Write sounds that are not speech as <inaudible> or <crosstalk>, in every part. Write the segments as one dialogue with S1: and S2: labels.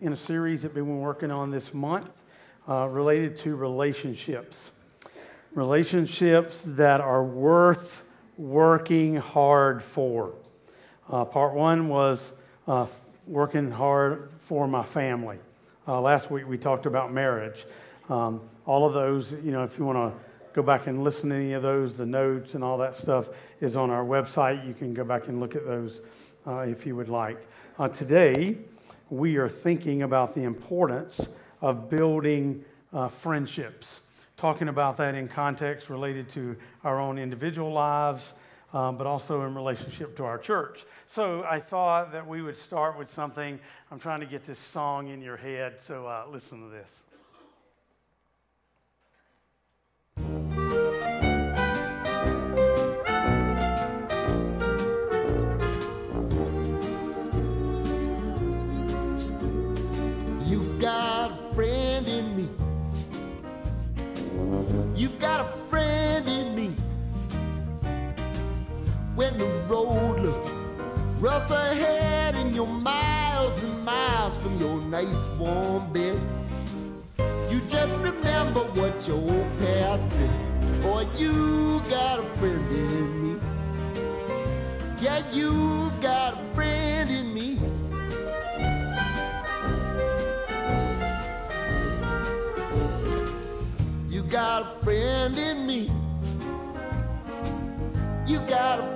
S1: in a series that we've been working on this month uh, related to relationships. Relationships that are worth working hard for. Uh, part one was uh, working hard for my family. Uh, last week we talked about marriage. Um, all of those, you know, if you want to go back and listen to any of those, the notes and all that stuff is on our website. You can go back and look at those uh, if you would like. Uh, today, we are thinking about the importance of building uh, friendships, talking about that in context related to our own individual lives. Um, but also in relationship to our church. So I thought that we would start with something. I'm trying to get this song in your head, so uh, listen to this.
S2: Rough ahead and you're miles and miles from your nice warm bed. You just remember what your old past said. Boy, you got a friend in me. Yeah, you got a friend in me. You got a friend in me. You got a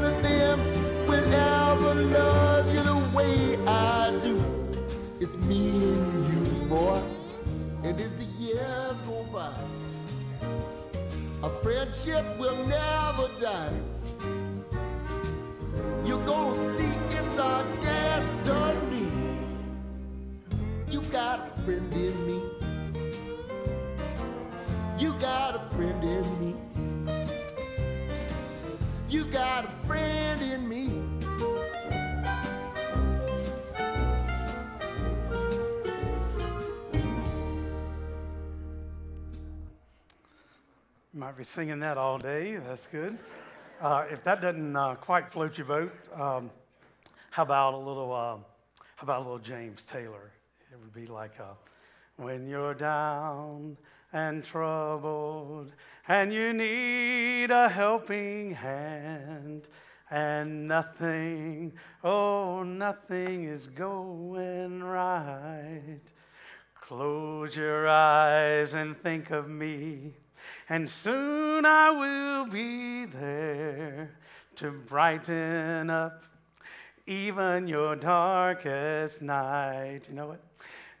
S2: a friendship will never die. You're gonna see it's our destiny. You got a friend in me. You got a friend in me. You got
S1: Might be singing that all day. That's good. Uh, if that doesn't uh, quite float your boat, um, how about a little? Uh, how about a little James Taylor? It would be like, "When you're down and troubled, and you need a helping hand, and nothing, oh, nothing is going right. Close your eyes and think of me." And soon I will be there to brighten up even your darkest night. You know what?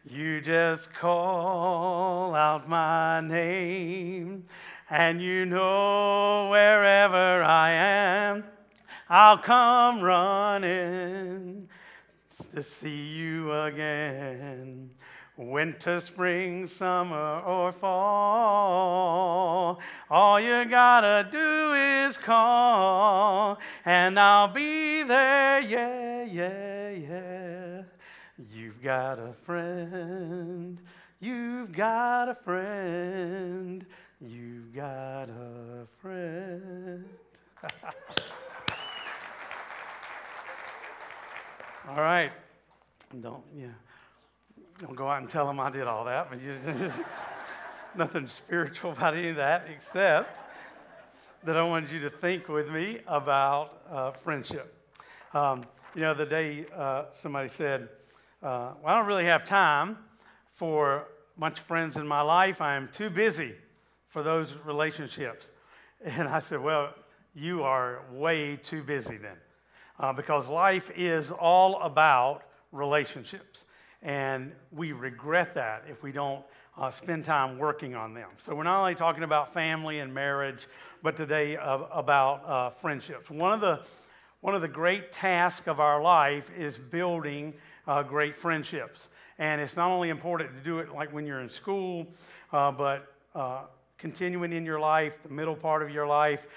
S1: You just call out my name, and you know wherever I am, I'll come running to see you again winter, spring, summer, or fall. All you gotta do is call, and I'll be there, yeah, yeah, yeah. You've got a friend, you've got a friend, you've got a friend. <laughs> All right. Don't, yeah. Don't go out and tell them I did all that, but <laughs> nothing spiritual about any of that except that I wanted you to think with me about uh, friendship. Um, you know, the day uh, somebody said, uh, Well, I don't really have time for much friends in my life. I am too busy for those relationships. <laughs> And I said, Well, you are way too busy then. Uh, because life is all about relationships. And we regret that if we don't uh, spend time working on them. So we're not only talking about family and marriage, but today uh, about uh, friendships. One of the one of the great tasks of our life is building uh, great friendships. And it's not only important to do it like when you're in school, uh, but uh, continuing in your life, the middle part of your life,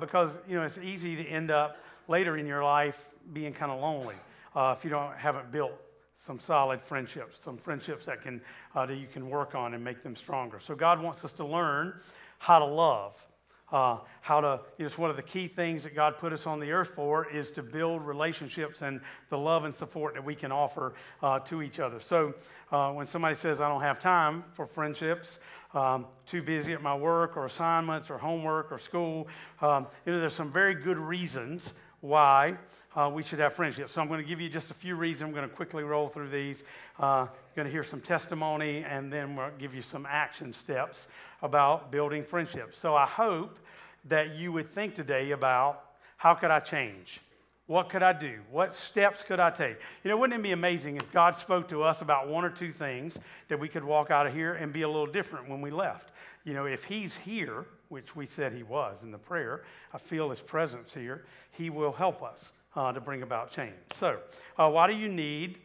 S1: because you know it's easy to end up later in your life being kind of lonely if you don't haven't built some solid friendships, some friendships that can uh, that you can work on and make them stronger. So God wants us to learn how to love uh, how to, it's one of the key things that God put us on the earth for is to build relationships and the love and support that we can offer uh, to each other. So uh, when somebody says, I don't have time for friendships, um, too busy at my work or assignments or homework or school, um, you know, there's some very good reasons why uh, we should have friendships. So I'm going to give you just a few reasons. I'm going to quickly roll through these. Uh, going to hear some testimony, and then we'll give you some action steps about building friendships. So I hope that you would think today about how could I change? What could I do? What steps could I take? You know, wouldn't it be amazing if God spoke to us about one or two things that we could walk out of here and be a little different when we left? You know, if He's here, which we said He was in the prayer, I feel His presence here, He will help us uh, to bring about change. So, uh, why do you need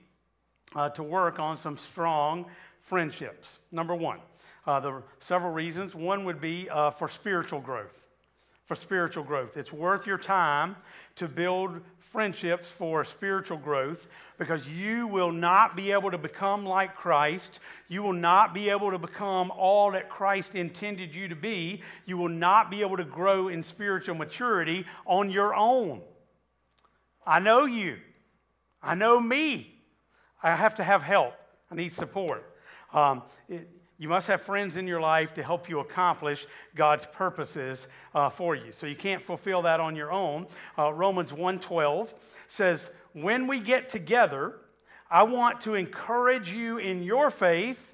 S1: uh, to work on some strong friendships? Number one, uh, there are several reasons. One would be uh, for spiritual growth. For spiritual growth. It's worth your time to build friendships for spiritual growth because you will not be able to become like Christ. You will not be able to become all that Christ intended you to be. You will not be able to grow in spiritual maturity on your own. I know you. I know me. I have to have help. I need support. Um, it, you must have friends in your life to help you accomplish God's purposes uh, for you. So you can't fulfill that on your own. Uh, Romans 1:12 says, "When we get together, I want to encourage you in your faith,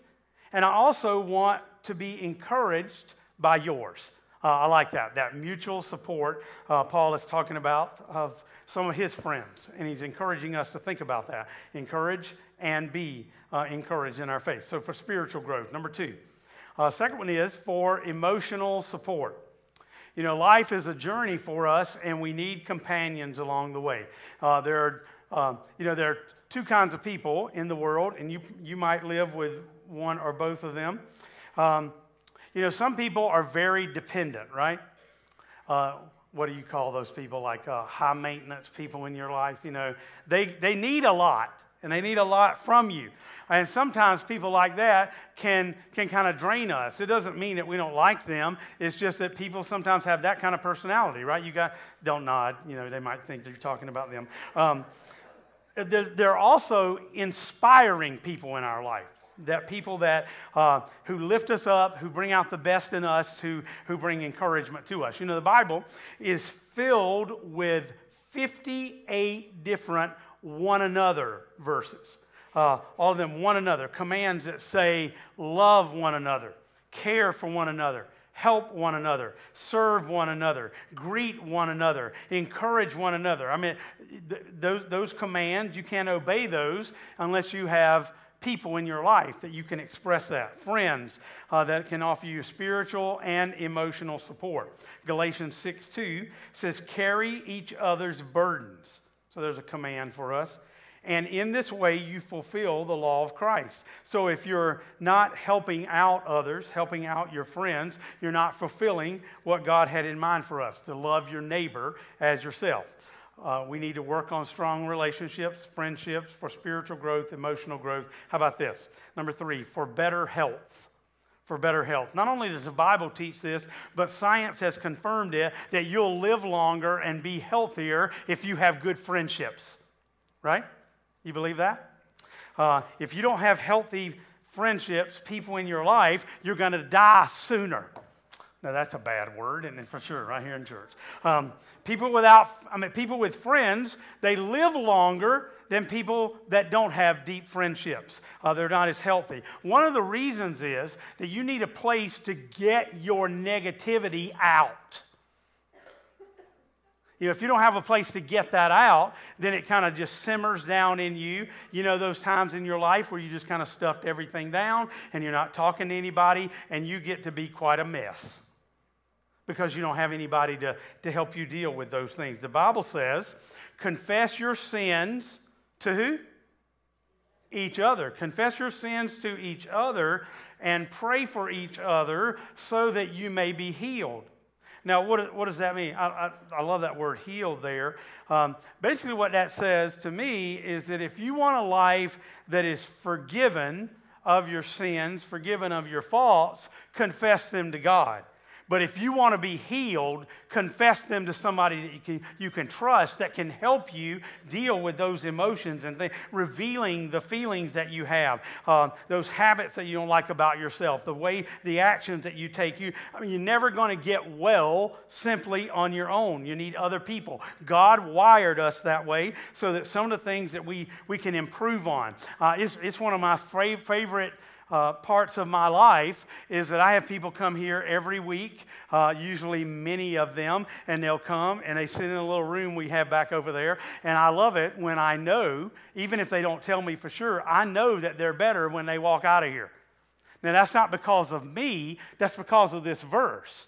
S1: and I also want to be encouraged by yours." Uh, I like that, that mutual support uh, Paul is talking about of some of his friends, and he's encouraging us to think about that. Encourage and be uh, encouraged in our faith. So, for spiritual growth. Number two. Uh, second one is for emotional support. You know, life is a journey for us, and we need companions along the way. Uh, there are, uh, you know, there are two kinds of people in the world, and you, you might live with one or both of them. Um, you know, some people are very dependent, right? Uh, what do you call those people? Like uh, high maintenance people in your life. You know, they, they need a lot and they need a lot from you. And sometimes people like that can, can kind of drain us. It doesn't mean that we don't like them. It's just that people sometimes have that kind of personality, right? You got, don't nod. You know, they might think that you're talking about them. Um, they're, they're also inspiring people in our life that people that uh, who lift us up who bring out the best in us who, who bring encouragement to us you know the bible is filled with 58 different one another verses. Uh, all of them one another, commands that say, love one another, care for one another, help one another, serve one another, greet one another, encourage one another. I mean, th- those, those commands, you can't obey those unless you have people in your life that you can express that, friends uh, that can offer you spiritual and emotional support. Galatians 6 2 says, Carry each other's burdens. So there's a command for us. And in this way, you fulfill the law of Christ. So if you're not helping out others, helping out your friends, you're not fulfilling what God had in mind for us to love your neighbor as yourself. Uh, we need to work on strong relationships, friendships, for spiritual growth, emotional growth. How about this? Number three, for better health for better health. Not only does the Bible teach this, but science has confirmed it that you'll live longer and be healthier if you have good friendships. Right? You believe that? Uh, if you don't have healthy friendships, people in your life, you're going to die sooner. Now that's a bad word, and for sure, right here in church. Um, people without, I mean, people with friends, they live longer than people that don't have deep friendships. Uh, they're not as healthy. One of the reasons is that you need a place to get your negativity out. You know, if you don't have a place to get that out, then it kind of just simmers down in you. You know, those times in your life where you just kind of stuffed everything down and you're not talking to anybody and you get to be quite a mess because you don't have anybody to, to help you deal with those things. The Bible says confess your sins to who? Each other. Confess your sins to each other and pray for each other so that you may be healed. Now, what, what does that mean? I, I, I love that word healed there. Um, basically, what that says to me is that if you want a life that is forgiven of your sins, forgiven of your faults, confess them to God. But if you want to be healed, confess them to somebody that you can, you can trust that can help you deal with those emotions and th- revealing the feelings that you have, uh, those habits that you don't like about yourself, the way, the actions that you take. You, I mean, you're never going to get well simply on your own. You need other people. God wired us that way so that some of the things that we, we can improve on. Uh, it's, it's one of my favorite uh, parts of my life is that I have people come here every week, uh, usually many of them, and they'll come and they sit in a little room we have back over there. And I love it when I know, even if they don't tell me for sure, I know that they're better when they walk out of here. Now, that's not because of me, that's because of this verse.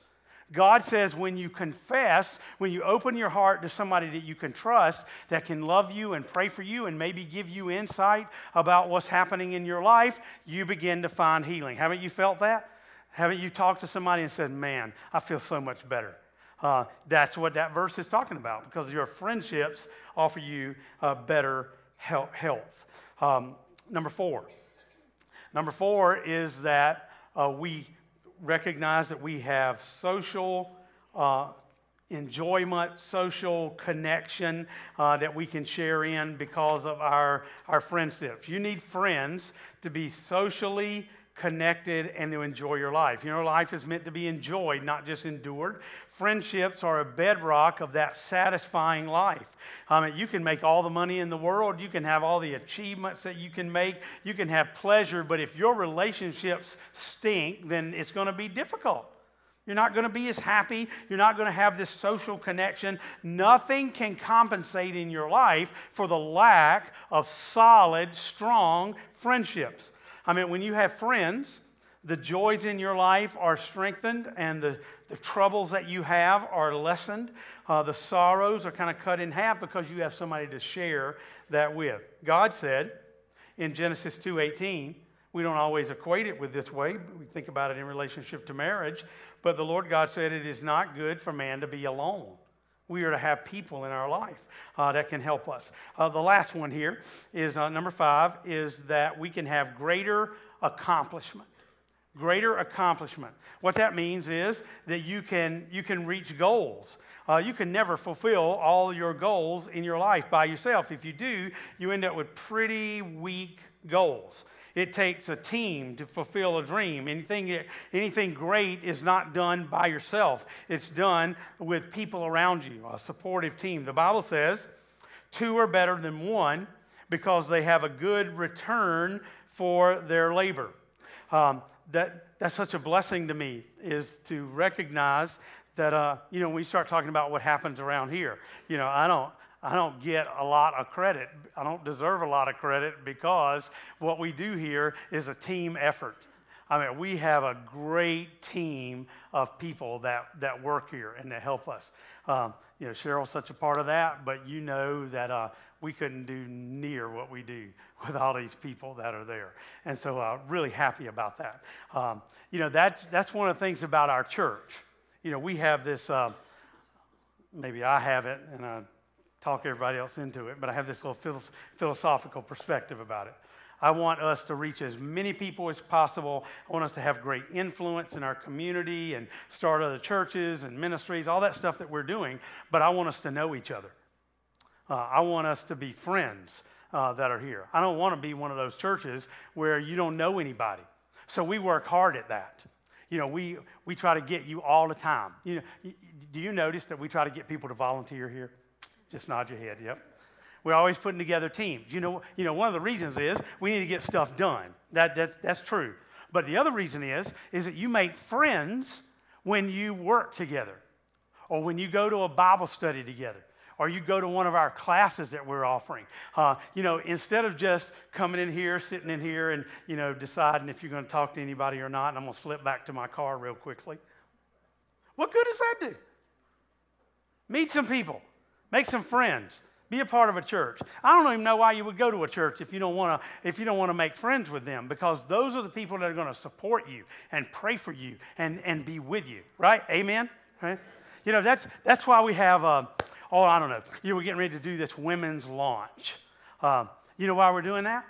S1: God says when you confess, when you open your heart to somebody that you can trust, that can love you and pray for you and maybe give you insight about what's happening in your life, you begin to find healing. Haven't you felt that? Haven't you talked to somebody and said, Man, I feel so much better? Uh, that's what that verse is talking about because your friendships offer you uh, better health. Um, number four. Number four is that uh, we recognize that we have social uh, enjoyment, social connection uh, that we can share in because of our, our friendships. You need friends to be socially connected and to enjoy your life. You know, life is meant to be enjoyed, not just endured. Friendships are a bedrock of that satisfying life. Um, you can make all the money in the world, you can have all the achievements that you can make, you can have pleasure, but if your relationships stink, then it's going to be difficult. You're not going to be as happy. You're not going to have this social connection. Nothing can compensate in your life for the lack of solid, strong friendships. I mean, when you have friends, the joys in your life are strengthened and the, the troubles that you have are lessened. Uh, the sorrows are kind of cut in half because you have somebody to share that with. God said in Genesis 2:18, we don't always equate it with this way. We think about it in relationship to marriage, but the Lord God said it is not good for man to be alone. We are to have people in our life uh, that can help us. Uh, the last one here is uh, number five is that we can have greater accomplishment. Greater accomplishment. What that means is that you can, you can reach goals. Uh, you can never fulfill all your goals in your life by yourself. If you do, you end up with pretty weak goals. It takes a team to fulfill a dream. Anything, anything great is not done by yourself, it's done with people around you, a supportive team. The Bible says two are better than one because they have a good return for their labor. Um, that, that's such a blessing to me is to recognize that, uh, you know, we start talking about what happens around here, you know, I don't, I don't get a lot of credit. I don't deserve a lot of credit because what we do here is a team effort. I mean, we have a great team of people that, that work here and that help us. Um, you know, Cheryl's such a part of that, but you know that uh, we couldn't do near what we do <laughs> with all these people that are there. And so, uh, really happy about that. Um, you know, that's, that's one of the things about our church. You know, we have this, uh, maybe I have it, and I talk everybody else into it, but I have this little philosophical perspective about it. I want us to reach as many people as possible. I want us to have great influence in our community and start other churches and ministries, all that stuff that we're doing, but I want us to know each other. Uh, I want us to be friends uh, that are here. I don't want to be one of those churches where you don't know anybody. So we work hard at that. You know, we, we try to get you all the time. You know, do you notice that we try to get people to volunteer here? Just nod your head, yep. We're always putting together teams. You know, you know, one of the reasons is we need to get stuff done. That, that's, that's true. But the other reason is, is that you make friends when you work together or when you go to a Bible study together or you go to one of our classes that we're offering. Uh, you know, instead of just coming in here, sitting in here, and, you know, deciding if you're going to talk to anybody or not, and I'm going to slip back to my car real quickly. What good does that do? Meet some people. Make some friends. Be a part of a church. I don't even know why you would go to a church if you don't want to if you don't want to make friends with them because those are the people that are going to support you and pray for you and, and be with you. Right? Amen. Right? You know that's that's why we have. Uh, oh, I don't know. You we're getting ready to do this women's launch. Uh, you know why we're doing that?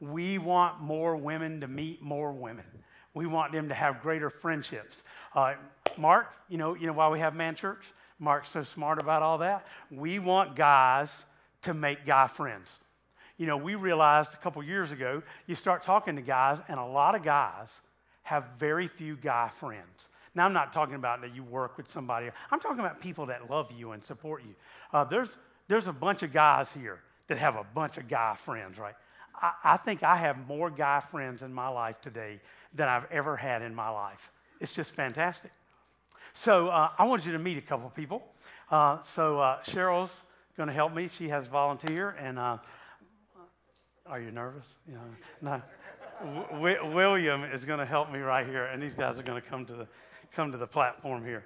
S1: We want more women to meet more women. We want them to have greater friendships. Uh, Mark, you know, you know why we have man church? Mark's so smart about all that. We want guys to make guy friends. You know, we realized a couple years ago, you start talking to guys, and a lot of guys have very few guy friends. Now, I'm not talking about that you work with somebody. I'm talking about people that love you and support you. Uh, there's, there's a bunch of guys here that have a bunch of guy friends, right? I, I think I have more guy friends in my life today than I've ever had in my life. It's just fantastic. So uh, I want you to meet a couple people. Uh, so uh, Cheryl's going to help me. She has volunteer, and uh, are you nervous? You know, no. W- William is going to help me right here, and these guys are going to come to the come to the platform here.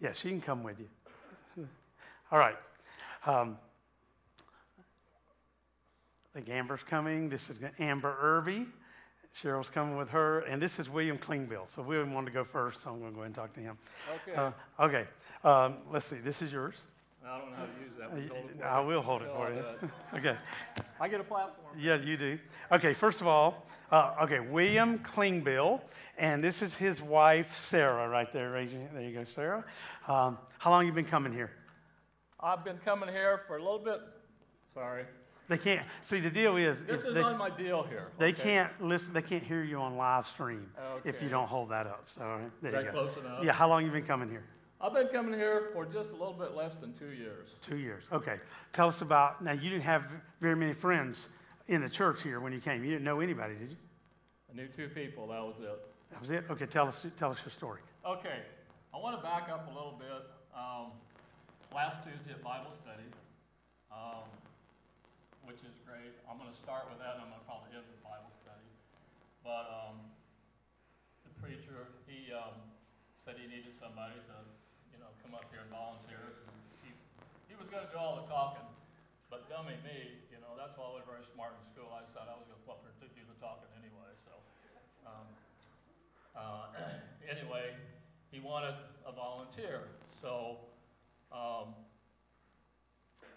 S1: Yeah, she can come with you. <laughs> All right. Um, I think Amber's coming. This is Amber Irby. Cheryl's coming with her, and this is William Klingbill. So William wanted to go first, so I'm going to go ahead and talk to him.
S3: Okay.
S1: Uh, okay. Um, let's see. This is yours.
S3: I don't know how to use that. Will hold
S1: I will hold it
S3: No,
S1: for you. <laughs> okay.
S3: I get a platform.
S1: Yeah, you do. Okay. First of all, uh, okay, William Klingbill, and this is his wife Sarah, right there. Raise there you go, Sarah. Um, how long you been coming here?
S3: I've been coming here for a little bit. Sorry.
S1: They can't see. The deal is,
S3: This is
S1: they,
S3: on my deal here.
S1: they
S3: okay?
S1: can't listen. They can't hear you on live stream if you don't hold that up. So there
S3: Is
S1: you
S3: that
S1: go.
S3: close enough?
S1: Yeah. How long you been coming here?
S3: I've been coming here for just a little bit less than two years.
S1: Two years. Okay. Tell us about. Now you didn't have very many friends in the church here when you came. You didn't know anybody, did you?
S3: I knew two people. That was it.
S1: That was it. Okay. Tell us. Tell us your story.
S3: Okay. I want to back up a little bit. Um, last Tuesday at Bible study, um, which is great. I'm going to start with that, and I'm going to probably end with Bible study. But um, the preacher, he um, said he needed somebody to, you know, come up here and volunteer. He, he was going to do all the talking, but dummy me, you know, that's why I was very smart in school. I decided I was going to up there to do the talking anyway. So, um, uh, <clears throat> anyway, he wanted a volunteer. So. Um,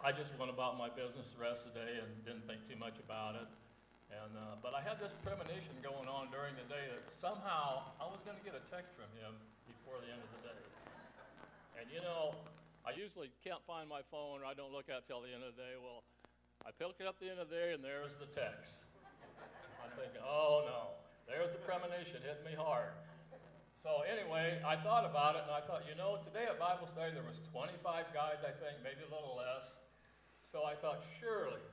S3: I just went about my business the rest of the day and didn't think too much about it. And, uh, but I had this premonition going on during the day that somehow I was going to get a text from him before the end of the day. And you know, I usually can't find my phone or I don't look at it till the end of the day. Well, I pick it up the end of the day and there's the text. I'm thinking, oh no, there's the premonition hitting me hard. So anyway, I thought about it and I thought, you know, today at Bible study there was 25 guys, I think, maybe a little less. So I thought, surely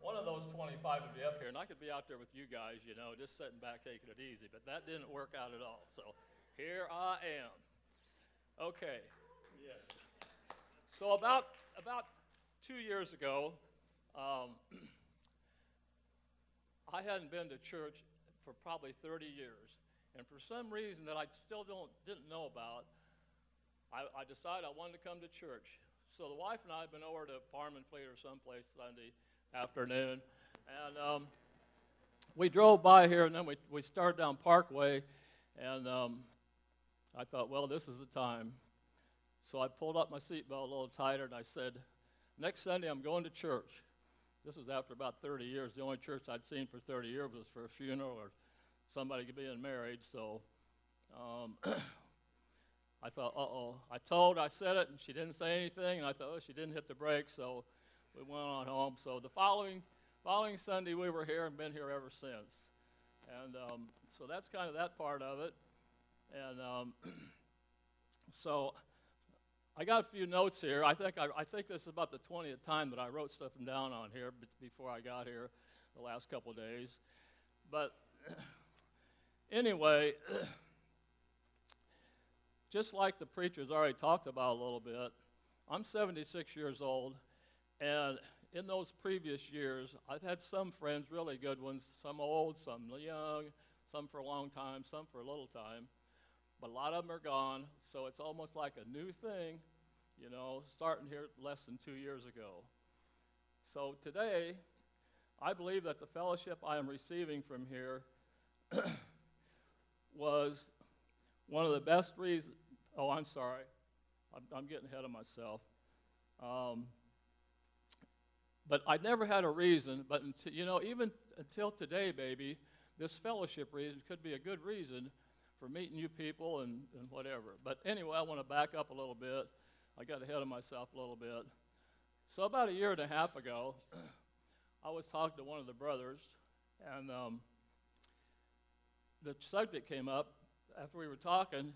S3: one of those 25 would be up here and I could be out there with you guys, you know, just sitting back taking it easy. But that didn't work out at all. So here I am. Okay. Yes. So about about two years ago, um, <clears throat> I hadn't been to church for probably 30 years. And for some reason that I still don't, didn't know about, I, I decided I wanted to come to church. So the wife and I have been over to Farm and Fleet or someplace Sunday afternoon. And um, we drove by here and then we, we started down Parkway. And um, I thought, well, this is the time. So I pulled up my seatbelt a little tighter and I said, next Sunday I'm going to church. This was after about 30 years. The only church I'd seen for 30 years was for a funeral or somebody being married. So um, <clears throat> I thought, uh oh. I told, I said it, and she didn't say anything. And I thought, oh, she didn't hit the brakes. So we went on home. So the following, following Sunday, we were here and been here ever since. And um, so that's kind of that part of it. And um, <clears throat> so I got a few notes here. I think I, I think this is about the 20th time that I wrote stuff down on here before I got here the last couple days. But <clears throat> anyway, <clears throat> just like the preacher's already talked about a little bit, I'm 76 years old, and in those previous years, I've had some friends, really good ones, some old, some young, some for a long time, some for a little time. but a lot of them are gone. So it's almost like a new thing, you know, starting here less than two years ago. So today, I believe that the fellowship I am receiving from here <clears throat> was one of the best reasons. Oh, I'm sorry. I'm, I'm getting ahead of myself. Um, but I never had a reason, but until, you know, even until today, baby, this fellowship reason could be a good reason for meeting you people and, and whatever. But anyway, I want to back up a little bit. I got ahead of myself a little bit. So, about a year and a half ago, <clears throat> I was talking to one of the brothers, and um, the subject came up after we were talking.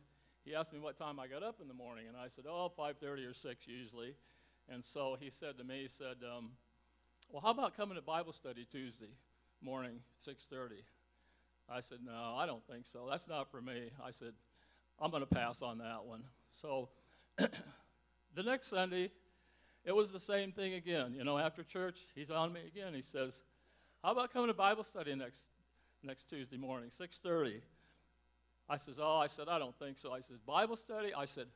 S3: He asked me what time I got up in the morning, and I said, "Oh, 5:30 or 6 usually." And so he said to me, he said, um, "Well, how about coming to Bible study Tuesday morning, 6:30?" I said, "No, I don't think so. That's not for me." I said, "I'm going to pass on that one." So <clears throat> the next Sunday, it was the same thing again. You know, after church, he's on me again. He says, "How about coming to Bible study next next Tuesday morning, 6:30?" I says, "Oh, I said I don't think so." I says, "Bible study?" I said,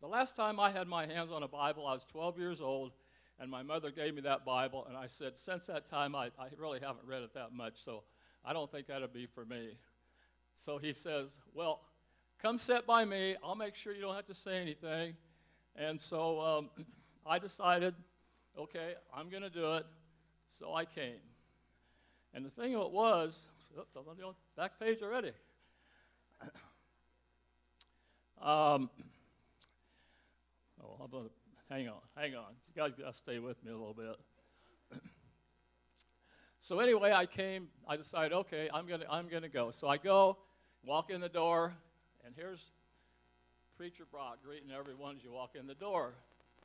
S3: "The last time I had my hands on a Bible, I was 12 years old, and my mother gave me that Bible, and I said, since that time, I, I really haven't read it that much, so I don't think that'll be for me." So he says, "Well, come sit by me. I'll make sure you don't have to say anything." And so um, <clears throat> I decided, okay, I'm going to do it. So I came. And the thing of it was, oops, I'm on the back page already. <coughs> Um, oh, I'm gonna, hang on, hang on. You guys got to stay with me a little bit. <coughs> so anyway, I came. I decided, okay, I'm gonna, I'm gonna go. So I go, walk in the door, and here's Preacher Brock greeting everyone as you walk in the door.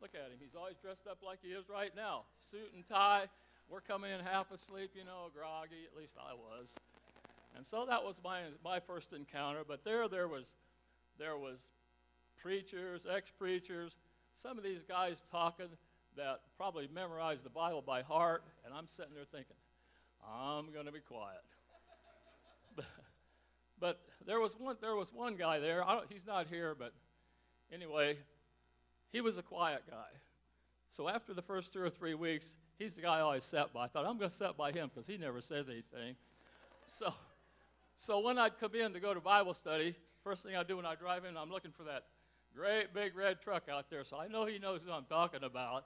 S3: Look at him. He's always dressed up like he is right now. Suit and tie. We're coming in half asleep, you know, groggy. At least I was. And so that was my, my first encounter. But there, there was, there was preachers, ex-preachers, some of these guys talking that probably memorized the Bible by heart, and I'm sitting there thinking, I'm going to be quiet. <laughs> but, but there was one, there was one guy there. he's not here, but anyway, he was a quiet guy. So after the first two or three weeks, he's the guy I always sat by. I thought, I'm going to sit by him because he never says anything. So, so when I'd come in to go to Bible study, first thing I do when I drive in, I'm looking for that great big red truck out there. So I know he knows who I'm talking about.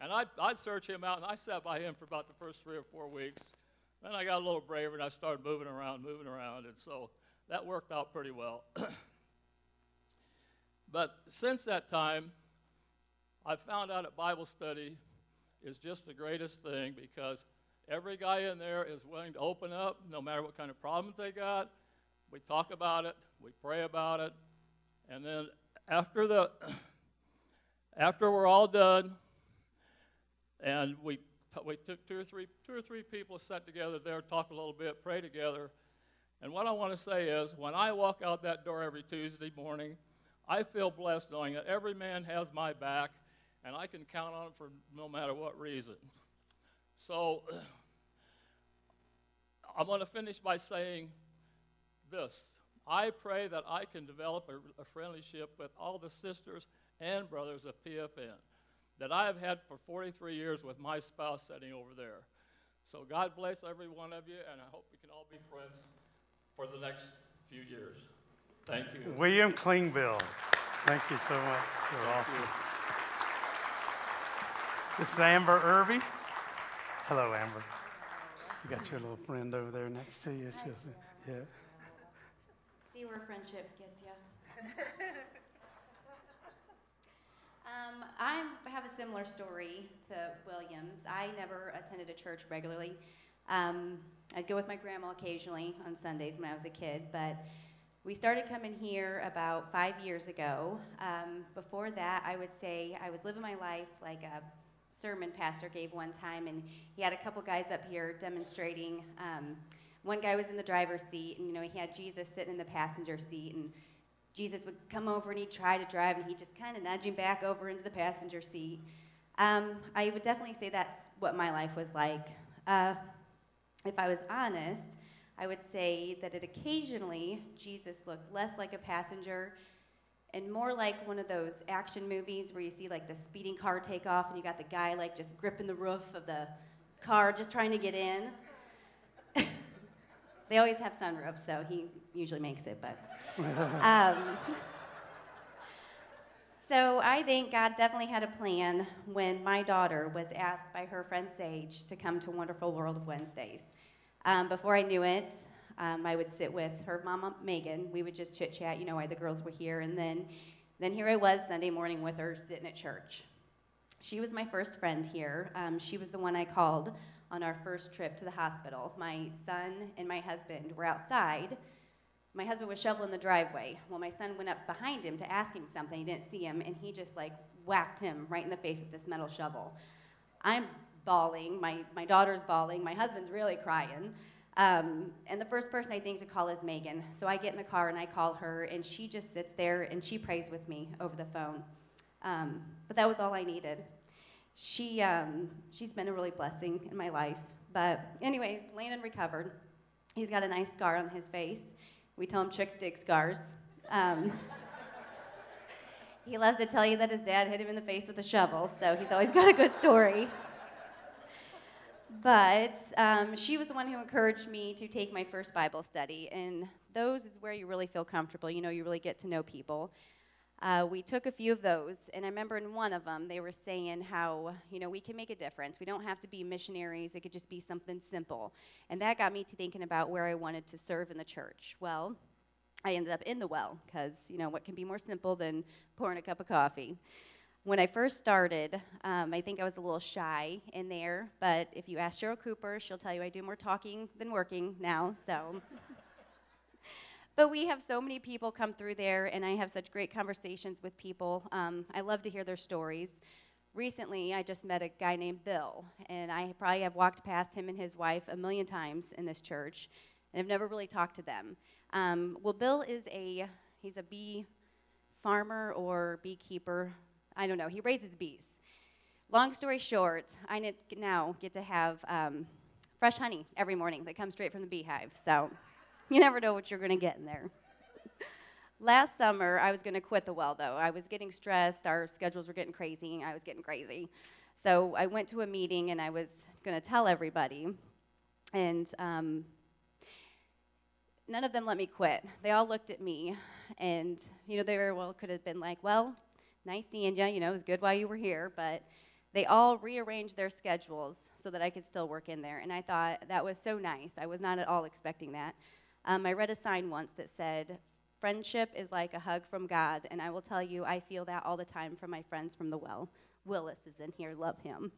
S3: And I'd, I'd search him out, and I sat by him for about the first three or four weeks. Then I got a little braver, and I started moving around, moving around. And so that worked out pretty well. <coughs> but since that time, I've found out that Bible study is just the greatest thing because every guy in there is willing to open up no matter what kind of problems they got. We talk about it, we pray about it, and then after the <clears throat> after we're all done, and we we took two or three two or three people sat together there, talk a little bit, pray together. And what I want to say is, when I walk out that door every Tuesday morning, I feel blessed knowing that every man has my back, and I can count on him for no matter what reason. So <clears throat> I'm going to finish by saying this. I pray that I can develop a, a friendship with all the sisters and brothers of PFN that I have had for 43 years with my spouse sitting over there. So God bless every one of you, and I hope we can all be friends for the next few years. Thank you.
S1: William Klingville. Thank you so much. You're
S3: Thank
S1: awesome.
S3: you.
S1: This is Amber Irby. Hello, Amber. You got your little friend over there next to you. She's, yeah.
S4: See where friendship gets you. um, I have a similar story to Williams. I never attended a church regularly. Um, I'd go with my grandma occasionally on Sundays when I was a kid, but we started coming here about five years ago. Um, before that, I would say I was living my life like a sermon pastor gave one time, and he had a couple guys up here demonstrating. Um, one guy was in the driver's seat, and you know he had Jesus sitting in the passenger seat, and Jesus would come over and he'd try to drive, and he'd just kind of nudge him back over into the passenger seat. Um, I would definitely say that's what my life was like. Uh, if I was honest, I would say that it occasionally, Jesus looked less like a passenger and more like one of those action movies where you see like the speeding car take off and you got the guy like just gripping the roof of the car just trying to get in. <laughs> they always have sunroofs, so he usually makes it, but. <laughs> Um, so I think God definitely had a plan when my daughter was asked by her friend Sage to come to Wonderful World of Wednesdays. Um, before I knew it, um, I would sit with her mama Megan. We would just chit chat, you know, why the girls were here, and then, then here I was Sunday morning with her sitting at church. She was my first friend here. Um, she was the one I called on our first trip to the hospital. My son and my husband were outside my husband was shoveling the driveway. Well, my son went up behind him to ask him something. He didn't see him, and he just like whacked him right in the face with this metal shovel. I'm bawling. My, my daughter's bawling. My husband's really crying. Um, and the first person I think to call is Megan. So I get in the car and I call her, and she just sits there and she prays with me over the phone. Um, but that was all I needed. She, um, she's been a really blessing in my life. But, anyways, Landon recovered. He's got a nice scar on his face. We tell him chicks dig scars. Um, <laughs> he loves to tell you that his dad hit him in the face with a shovel, so he's always got a good story. But um, she was the one who encouraged me to take my first Bible study, and those is where you really feel comfortable. You know, you really get to know people. Uh, we took a few of those, and I remember in one of them they were saying how you know we can make a difference. We don't have to be missionaries; it could just be something simple, and that got me to thinking about where I wanted to serve in the church. Well, I ended up in the well because you know what can be more simple than pouring a cup of coffee. When I first started, um, I think I was a little shy in there, but if you ask Cheryl Cooper, she'll tell you I do more talking than working now. So. But we have so many people come through there, and I have such great conversations with people. Um, I love to hear their stories. Recently, I just met a guy named Bill, and I probably have walked past him and his wife a million times in this church, and I've never really talked to them. Um, well, Bill is a he's a bee farmer or beekeeper. I don't know. He raises bees. Long story short, I now get to have um, fresh honey every morning that comes straight from the beehive. So. You never know what you're going to get in there. Last summer, I was going to quit the well, though. I was getting stressed. Our schedules were getting crazy. I was getting crazy. So I went to a meeting and I was going to tell everybody. And um, none of them let me quit. They all looked at me. And, you know, they very well could have been like, well, nice seeing you. You know, it was good while you were here. But they all rearranged their schedules so that I could still work in there. And I thought that was so nice. I was not at all expecting that. Um, I read a sign once that said, Friendship is like a hug from God, and I will tell you, I feel that all the time from my friends from the well. Willis is in here, love him.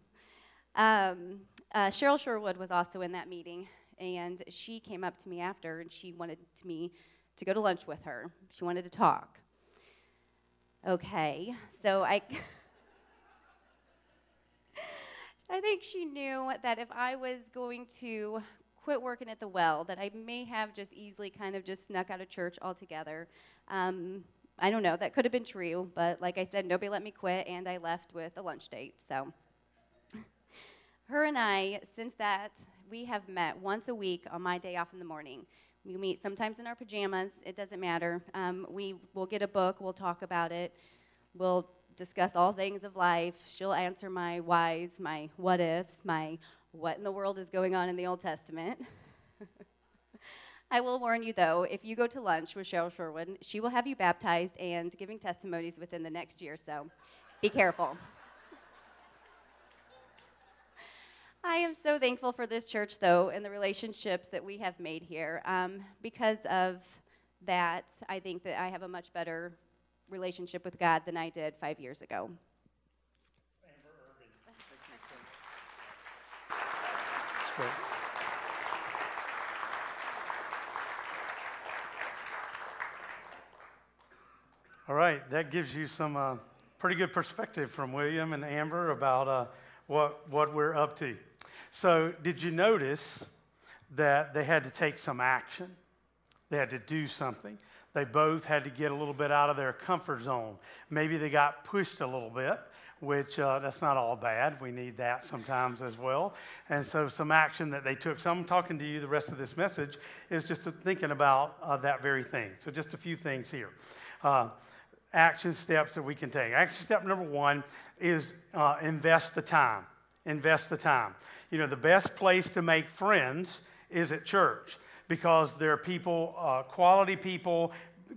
S4: Um, uh, Cheryl Sherwood was also in that meeting, and she came up to me after, and she wanted me to go to lunch with her. She wanted to talk. Okay, so I. <laughs> I think she knew that if I was going to quit working at the well, that I may have just easily kind of just snuck out of church altogether. Um, I don't know, that could have been true, but like I said, nobody let me quit, and I left with a lunch date. So, <laughs> her and I, since that, we have met once a week on my day off in the morning. We meet sometimes in our pajamas, it doesn't matter. Um, we will get a book, we'll talk about it, we'll discuss all things of life. She'll answer my whys, my what ifs, my what in the world is going on in the Old Testament. <laughs> I will warn you, though, if you go to lunch with Cheryl Sherwood, she will have you baptized and giving testimonies within the next year, so be careful. I am so thankful for this church, though, and the relationships that we have made here. Um, because of that, I think that I have a much better relationship with God than I did five years ago.
S1: All right, that gives you some uh, pretty good perspective from William and Amber about uh, what, what we're up to. So, did you notice that they had to take some action? They had to do something. They both had to get a little bit out of their comfort zone. Maybe they got pushed a little bit, which uh, that's not all bad. We need that sometimes as well. And so, some action that they took. So, I'm talking to you the rest of this message is just thinking about uh, that very thing. So, just a few things here. Uh, action steps that we can take. Action step number one is uh, invest the time. Invest the time. You know, the best place to make friends is at church because there are people, uh, quality people,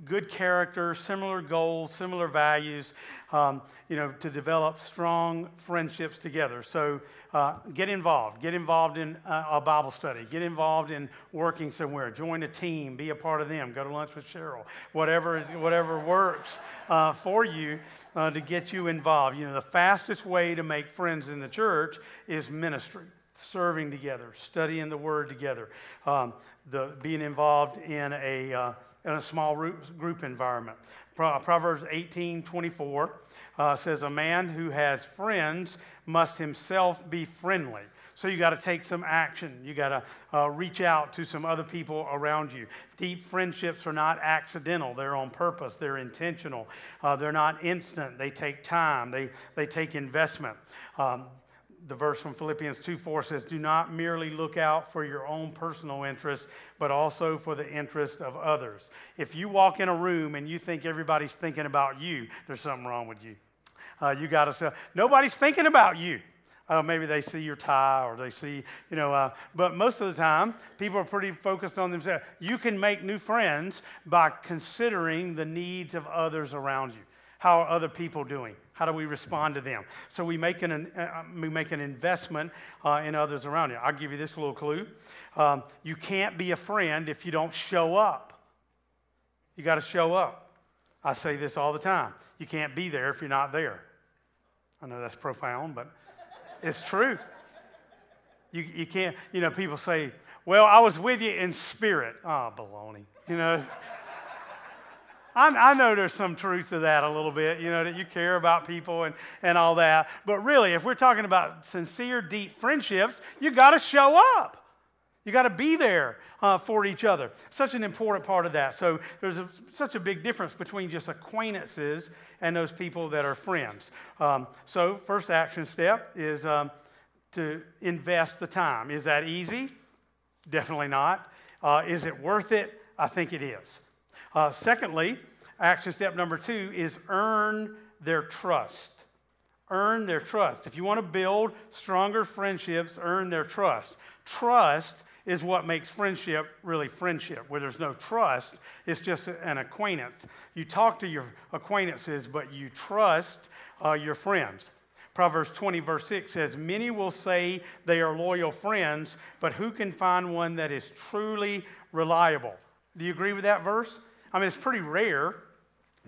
S1: good character, similar goals, similar values, um, you know, to develop strong friendships together. So uh, get involved. Get involved in uh, a Bible study. Get involved in working somewhere. Join a team. Be a part of them. Go to lunch with Cheryl. Whatever, whatever works uh, for you uh, to get you involved. You know, the fastest way to make friends in the church is ministry serving together, studying the Word together, um, the, being involved in a, uh, in a small group environment. Proverbs 18 24 uh, says, A man who has friends must himself be friendly. So you got to take some action. You got to uh, reach out to some other people around you. Deep friendships are not accidental. They're on purpose. They're intentional. Uh, they're not instant. They take time. They, they take investment. Um, the verse from Philippians 2 4 says, Do not merely look out for your own personal interest, but also for the interest of others. If you walk in a room and you think everybody's thinking about you, there's something wrong with you. Uh, you got to say, Nobody's thinking about you. Uh, maybe they see your tie or they see, you know, uh, but most of the time, people are pretty focused on themselves. You can make new friends by considering the needs of others around you. How are other people doing? How do we respond to them? So we make an, uh, we make an investment uh, in others around you. I'll give you this little clue. Um, you can't be a friend if you don't show up. You got to show up. I say this all the time. You can't be there if you're not there. I know that's profound, but it's true. You, you can't, you know, people say, well, I was with you in spirit. Oh, baloney. You know, I, I, know there's some truth to that a little bit, you know, that you care about people and, and all that. But really, if we're talking about sincere, deep friendships, you got to show up. You got to be there uh, for each other. Such an important part of that. So there's a, such a big difference between just acquaintances and those people that are friends. Um, so, first action step is um, to invest the time. Is that easy? Definitely not. Uh, is it worth it? I think it is. Uh, secondly, action step number two is earn their trust. Earn their trust. If you want to build stronger friendships, earn their trust. Trust is what makes friendship really friendship. Where there's no trust, it's just an acquaintance. You talk to your acquaintances, but you trust uh, your friends. Proverbs 20, verse 6 says, Many will say they are loyal friends, but who can find one that is truly reliable? Do you agree with that verse? I mean, it's pretty rare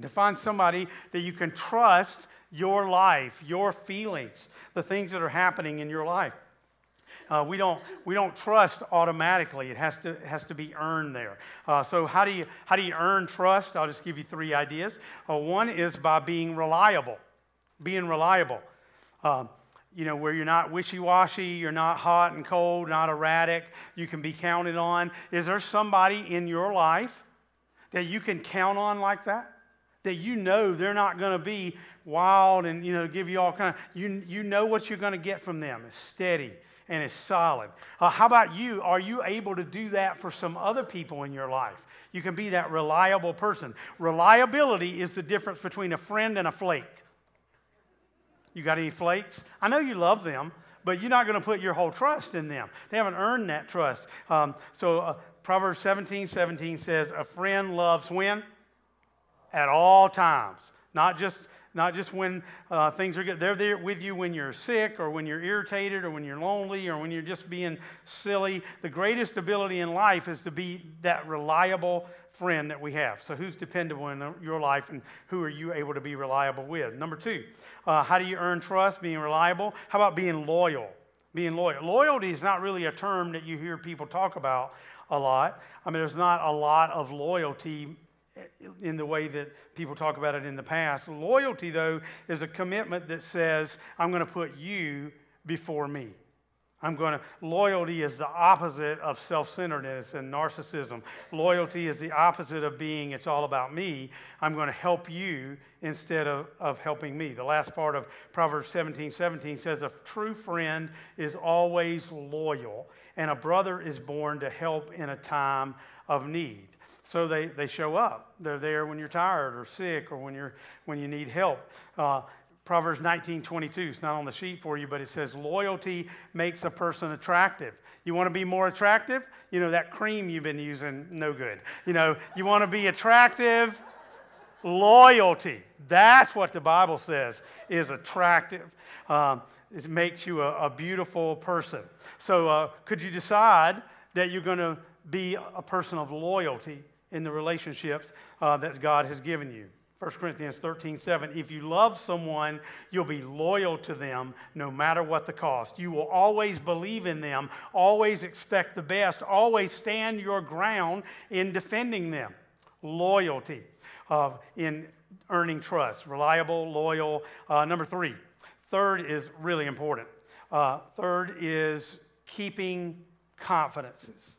S1: to find somebody that you can trust your life, your feelings, the things that are happening in your life. Uh, we, don't, we don't trust automatically. It has to, it has to be earned there. Uh, so, how do, you, how do you earn trust? I'll just give you three ideas. Uh, one is by being reliable. Being reliable. Um, you know, where you're not wishy washy, you're not hot and cold, not erratic, you can be counted on. Is there somebody in your life that you can count on like that? That you know they're not going to be wild and you know give you all kind of you you know what you're going to get from them. It's steady and it's solid. Uh, how about you? Are you able to do that for some other people in your life? You can be that reliable person. Reliability is the difference between a friend and a flake. You got any flakes? I know you love them, but you're not going to put your whole trust in them. They haven't earned that trust. Um, so, uh, Proverbs 17 17 says, A friend loves when? At all times. Not just, not just when uh, things are good. They're there with you when you're sick or when you're irritated or when you're lonely or when you're just being silly. The greatest ability in life is to be that reliable friend that we have. So, who's dependable in your life and who are you able to be reliable with? Number two, uh, how do you earn trust? Being reliable. How about being loyal? Being loyal. Loyalty is not really a term that you hear people talk about a lot. I mean, there's not a lot of loyalty in the way that people talk about it in the past. Loyalty, though, is a commitment that says, I'm going to put you before me. I'm going to, loyalty is the opposite of self centeredness and narcissism. Loyalty is the opposite of being, it's all about me. I'm going to help you instead of, of helping me. The last part of Proverbs 17 17 says, A true friend is always loyal, and a brother is born to help in a time of need. So they, they show up. They're there when you're tired or sick or when, you're, when you need help. Uh, Proverbs 19 22, it's not on the sheet for you, but it says, Loyalty makes a person attractive. You want to be more attractive? You know, that cream you've been using, no good. You know, you want to be attractive? Loyalty. That's what the Bible says is attractive. Um, it makes you a, a beautiful person. So, uh, could you decide that you're going to be a person of loyalty in the relationships uh, that God has given you? 1 Corinthians 13, 7. If you love someone, you'll be loyal to them no matter what the cost. You will always believe in them, always expect the best, always stand your ground in defending them. Loyalty uh, in earning trust. Reliable, loyal. Uh, number three. Third is really important. Uh, third is keeping confidences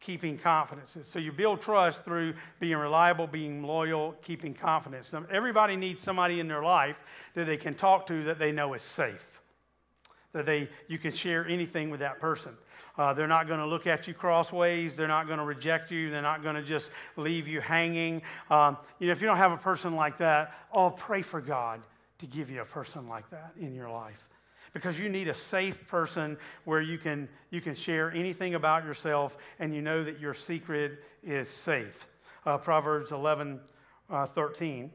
S1: keeping confidences. So you build trust through being reliable, being loyal, keeping confidence. Everybody needs somebody in their life that they can talk to that they know is safe. That they you can share anything with that person. Uh, they're not going to look at you crossways. They're not going to reject you. They're not going to just leave you hanging. Um, you know, if you don't have a person like that, oh, pray for God to give you a person like that in your life because you need a safe person where you can, you can share anything about yourself and you know that your secret is safe. Uh, Proverbs 11 uh, 13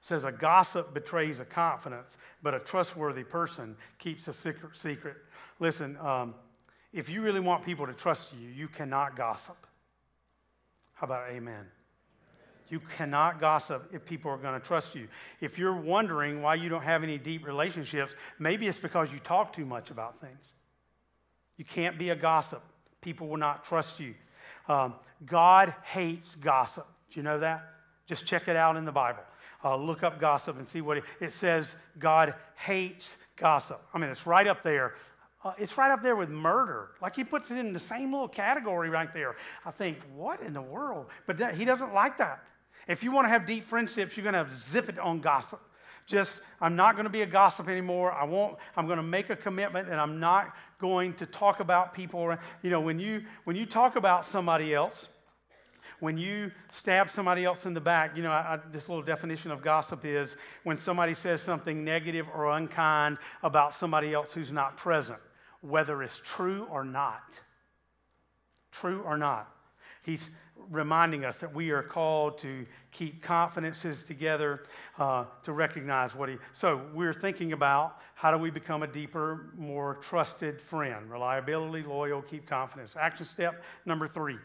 S1: says, A gossip betrays a confidence, but a trustworthy person keeps a secret. Listen, um, if you really want people to trust you, you cannot gossip. How about amen? You cannot gossip if people are going to trust you. If you're wondering why you don't have any deep relationships, maybe it's because you talk too much about things. You can't be a gossip. People will not trust you. Um, God hates gossip. Do you know that? Just check it out in the Bible. Uh, look up gossip and see what it, it says. God hates gossip. I mean, it's right up there uh, it's right up there with murder. Like he puts it in the same little category right there. I think, what in the world? But that, he doesn't like that. If you want to have deep friendships, you're going to have zip it on gossip. Just, I'm not going to be a gossip anymore. I won't, I'm going to make a commitment and I'm not going to talk about people. You know, when you, when you talk about somebody else, when you stab somebody else in the back, you know, I, I, this little definition of gossip is when somebody says something negative or unkind about somebody else who's not present, whether it's true or not. True or not. He's, reminding us that we are called to keep confidences together uh, to recognize what he. So we're thinking about how do we become a deeper, more trusted friend? Reliability, loyal, keep confidence. Action step number three.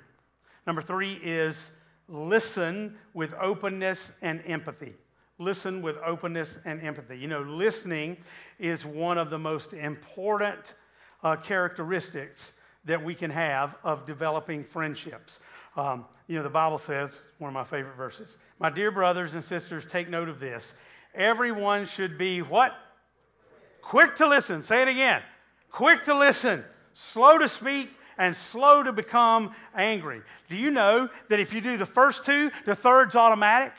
S1: Number three is listen with openness and empathy. Listen with openness and empathy. You know, listening is one of the most important uh, characteristics that we can have of developing friendships. Um, you know, the Bible says, one of my favorite verses, My dear brothers and sisters, take note of this. Everyone should be what? Quick to listen. Say it again. Quick to listen, slow to speak, and slow to become angry. Do you know that if you do the first two, the third's automatic?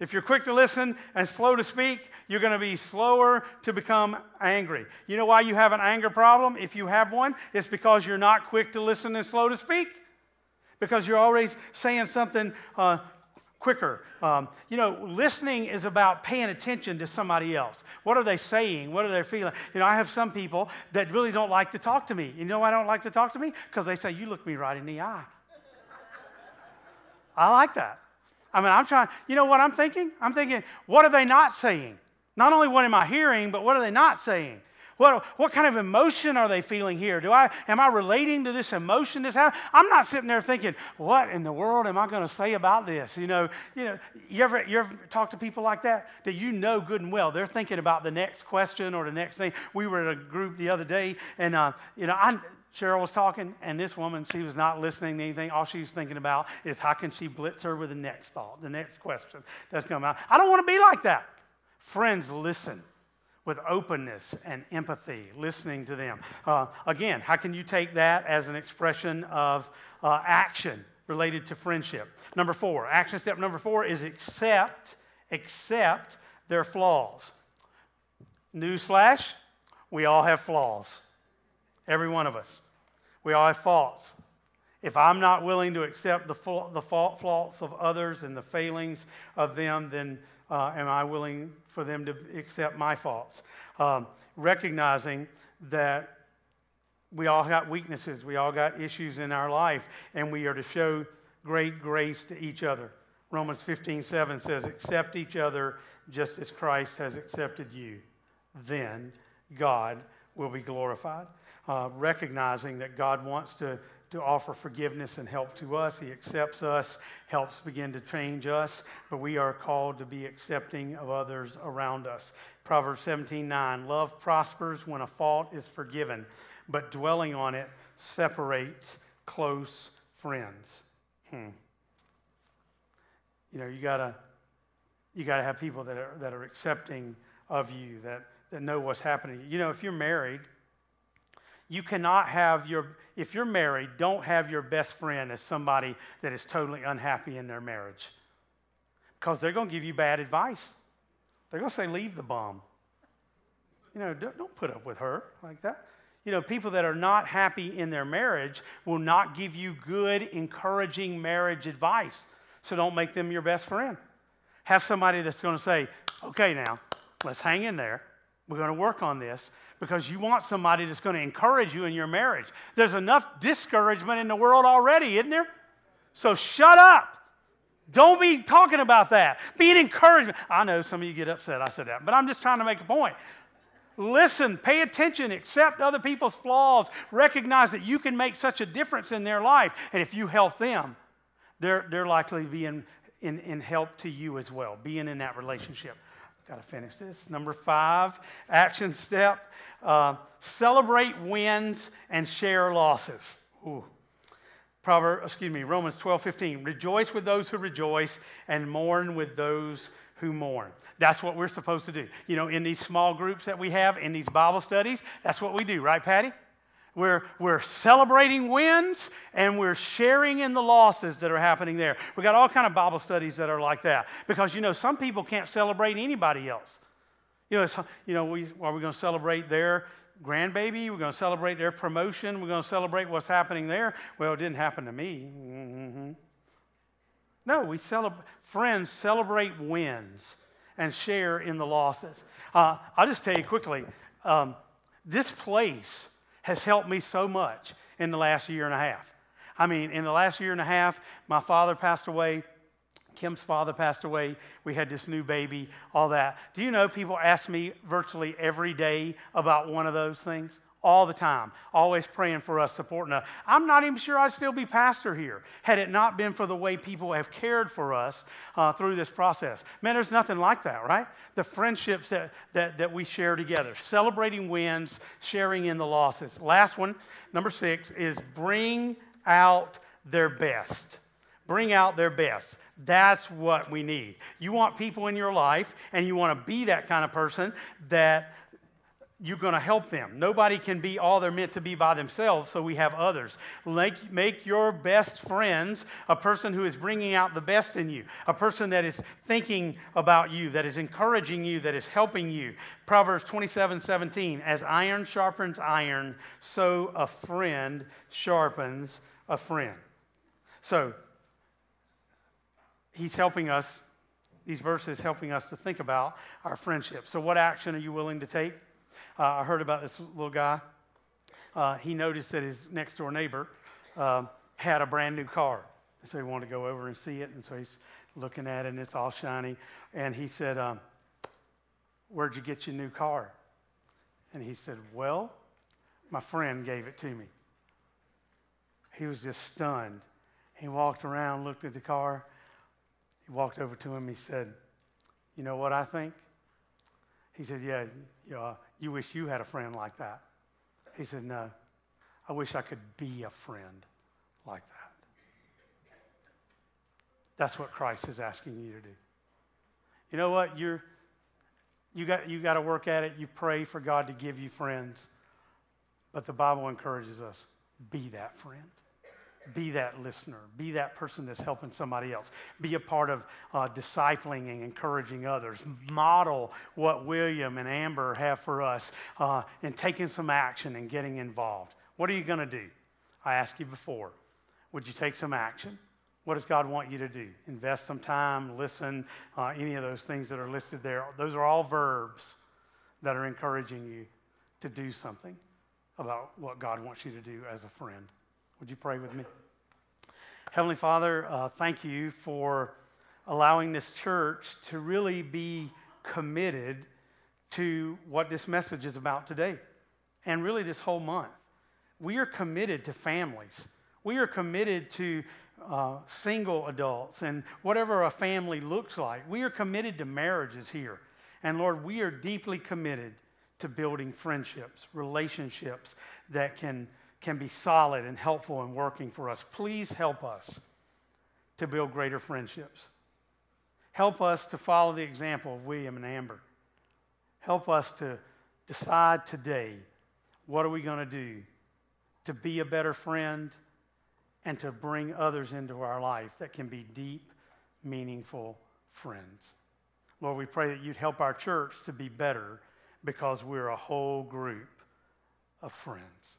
S1: If you're quick to listen and slow to speak, you're going to be slower to become angry. You know why you have an anger problem? If you have one, it's because you're not quick to listen and slow to speak because you're always saying something uh, quicker. Um, you know, listening is about paying attention to somebody else. What are they saying? What are they feeling? You know, I have some people that really don't like to talk to me. You know I don't like to talk to me? Because they say, You look me right in the eye. <laughs> I like that. I mean, I'm trying, you know what I'm thinking? I'm thinking, what are they not saying? Not only what am I hearing, but what are they not saying? What, what kind of emotion are they feeling here? Do I, am I relating to this emotion that's happening? I'm not sitting there thinking, what in the world am I going to say about this? You know, you know, you ever, you ever talk to people like that? That you know good and well. They're thinking about the next question or the next thing. We were in a group the other day, and, uh, you know, I, Cheryl was talking, and this woman, she was not listening to anything. All she was thinking about is how can she blitz her with the next thought, the next question that's coming out. I don't want to be like that. Friends, listen with openness and empathy, listening to them. Uh, again, how can you take that as an expression of uh, action related to friendship? Number four, action step number four is accept, accept their flaws. Newsflash, we all have flaws. Every one of us. We all have faults. If I'm not willing to accept the, the faults of others and the failings of them, then uh, am I willing for them to accept my faults? Um, recognizing that we all got weaknesses, we all got issues in our life, and we are to show great grace to each other. Romans 15 7 says, Accept each other just as Christ has accepted you. Then God will be glorified. Uh, recognizing that God wants to to offer forgiveness and help to us. He accepts us, helps begin to change us, but we are called to be accepting of others around us. Proverbs 17 9 Love prospers when a fault is forgiven, but dwelling on it separates close friends. Hmm. You know, you gotta you gotta have people that are that are accepting of you, that, that know what's happening. You know, if you're married, you cannot have your, if you're married, don't have your best friend as somebody that is totally unhappy in their marriage. Because they're going to give you bad advice. They're going to say, leave the bum. You know, don't put up with her like that. You know, people that are not happy in their marriage will not give you good, encouraging marriage advice. So don't make them your best friend. Have somebody that's going to say, okay, now, let's hang in there. We're going to work on this because you want somebody that's going to encourage you in your marriage. There's enough discouragement in the world already, isn't there? So shut up. Don't be talking about that. Be an encouragement. I know some of you get upset I said that, but I'm just trying to make a point. Listen, pay attention, accept other people's flaws, recognize that you can make such a difference in their life. And if you help them, they're, they're likely being in, in help to you as well, being in that relationship. Got to finish this. Number five, action step uh, celebrate wins and share losses. Ooh. Proverb, excuse me, Romans 12, 15. Rejoice with those who rejoice and mourn with those who mourn. That's what we're supposed to do. You know, in these small groups that we have, in these Bible studies, that's what we do, right, Patty? We're, we're celebrating wins and we're sharing in the losses that are happening there. We got all kind of Bible studies that are like that because you know some people can't celebrate anybody else. You know, you know, we, are we going to celebrate their grandbaby? We're going to celebrate their promotion. We're going to celebrate what's happening there. Well, it didn't happen to me. Mm-hmm. No, we celebrate. Friends celebrate wins and share in the losses. Uh, I'll just tell you quickly. Um, this place has helped me so much in the last year and a half. I mean, in the last year and a half, my father passed away. Kim's father passed away. We had this new baby, all that. Do you know people ask me virtually every day about one of those things? All the time, always praying for us, supporting us. I'm not even sure I'd still be pastor here had it not been for the way people have cared for us uh, through this process. Man, there's nothing like that, right? The friendships that, that, that we share together, celebrating wins, sharing in the losses. Last one, number six, is bring out their best. Bring out their best. That's what we need. You want people in your life, and you want to be that kind of person that you're going to help them. Nobody can be all they're meant to be by themselves, so we have others. Make, make your best friends a person who is bringing out the best in you, a person that is thinking about you, that is encouraging you, that is helping you. Proverbs 27 17, as iron sharpens iron, so a friend sharpens a friend. So, he's helping us, these verses helping us to think about our friendship. So, what action are you willing to take? Uh, I heard about this little guy. Uh, he noticed that his next door neighbor uh, had a brand new car. So he wanted to go over and see it. And so he's looking at it and it's all shiny. And he said, um, Where'd you get your new car? And he said, Well, my friend gave it to me. He was just stunned. He walked around, looked at the car. He walked over to him. He said, You know what I think? He said, Yeah, you, know, you wish you had a friend like that. He said, No, I wish I could be a friend like that. That's what Christ is asking you to do. You know what? You're, You got, you got to work at it. You pray for God to give you friends. But the Bible encourages us be that friend. Be that listener. Be that person that's helping somebody else. Be a part of uh, discipling and encouraging others. Model what William and Amber have for us uh, and taking some action and getting involved. What are you going to do? I asked you before. Would you take some action? What does God want you to do? Invest some time, listen, uh, any of those things that are listed there. Those are all verbs that are encouraging you to do something about what God wants you to do as a friend. Would you pray with me? Heavenly Father, uh, thank you for allowing this church to really be committed to what this message is about today and really this whole month. We are committed to families. We are committed to uh, single adults and whatever a family looks like. We are committed to marriages here. And Lord, we are deeply committed to building friendships, relationships that can, can be solid and helpful and working for us. Please help us to build greater friendships. Help us to follow the example of William and Amber. Help us to decide today what are we going to do to be a better friend and to bring others into our life that can be deep, meaningful friends. Lord, we pray that you'd help our church to be better because we're a whole group of friends.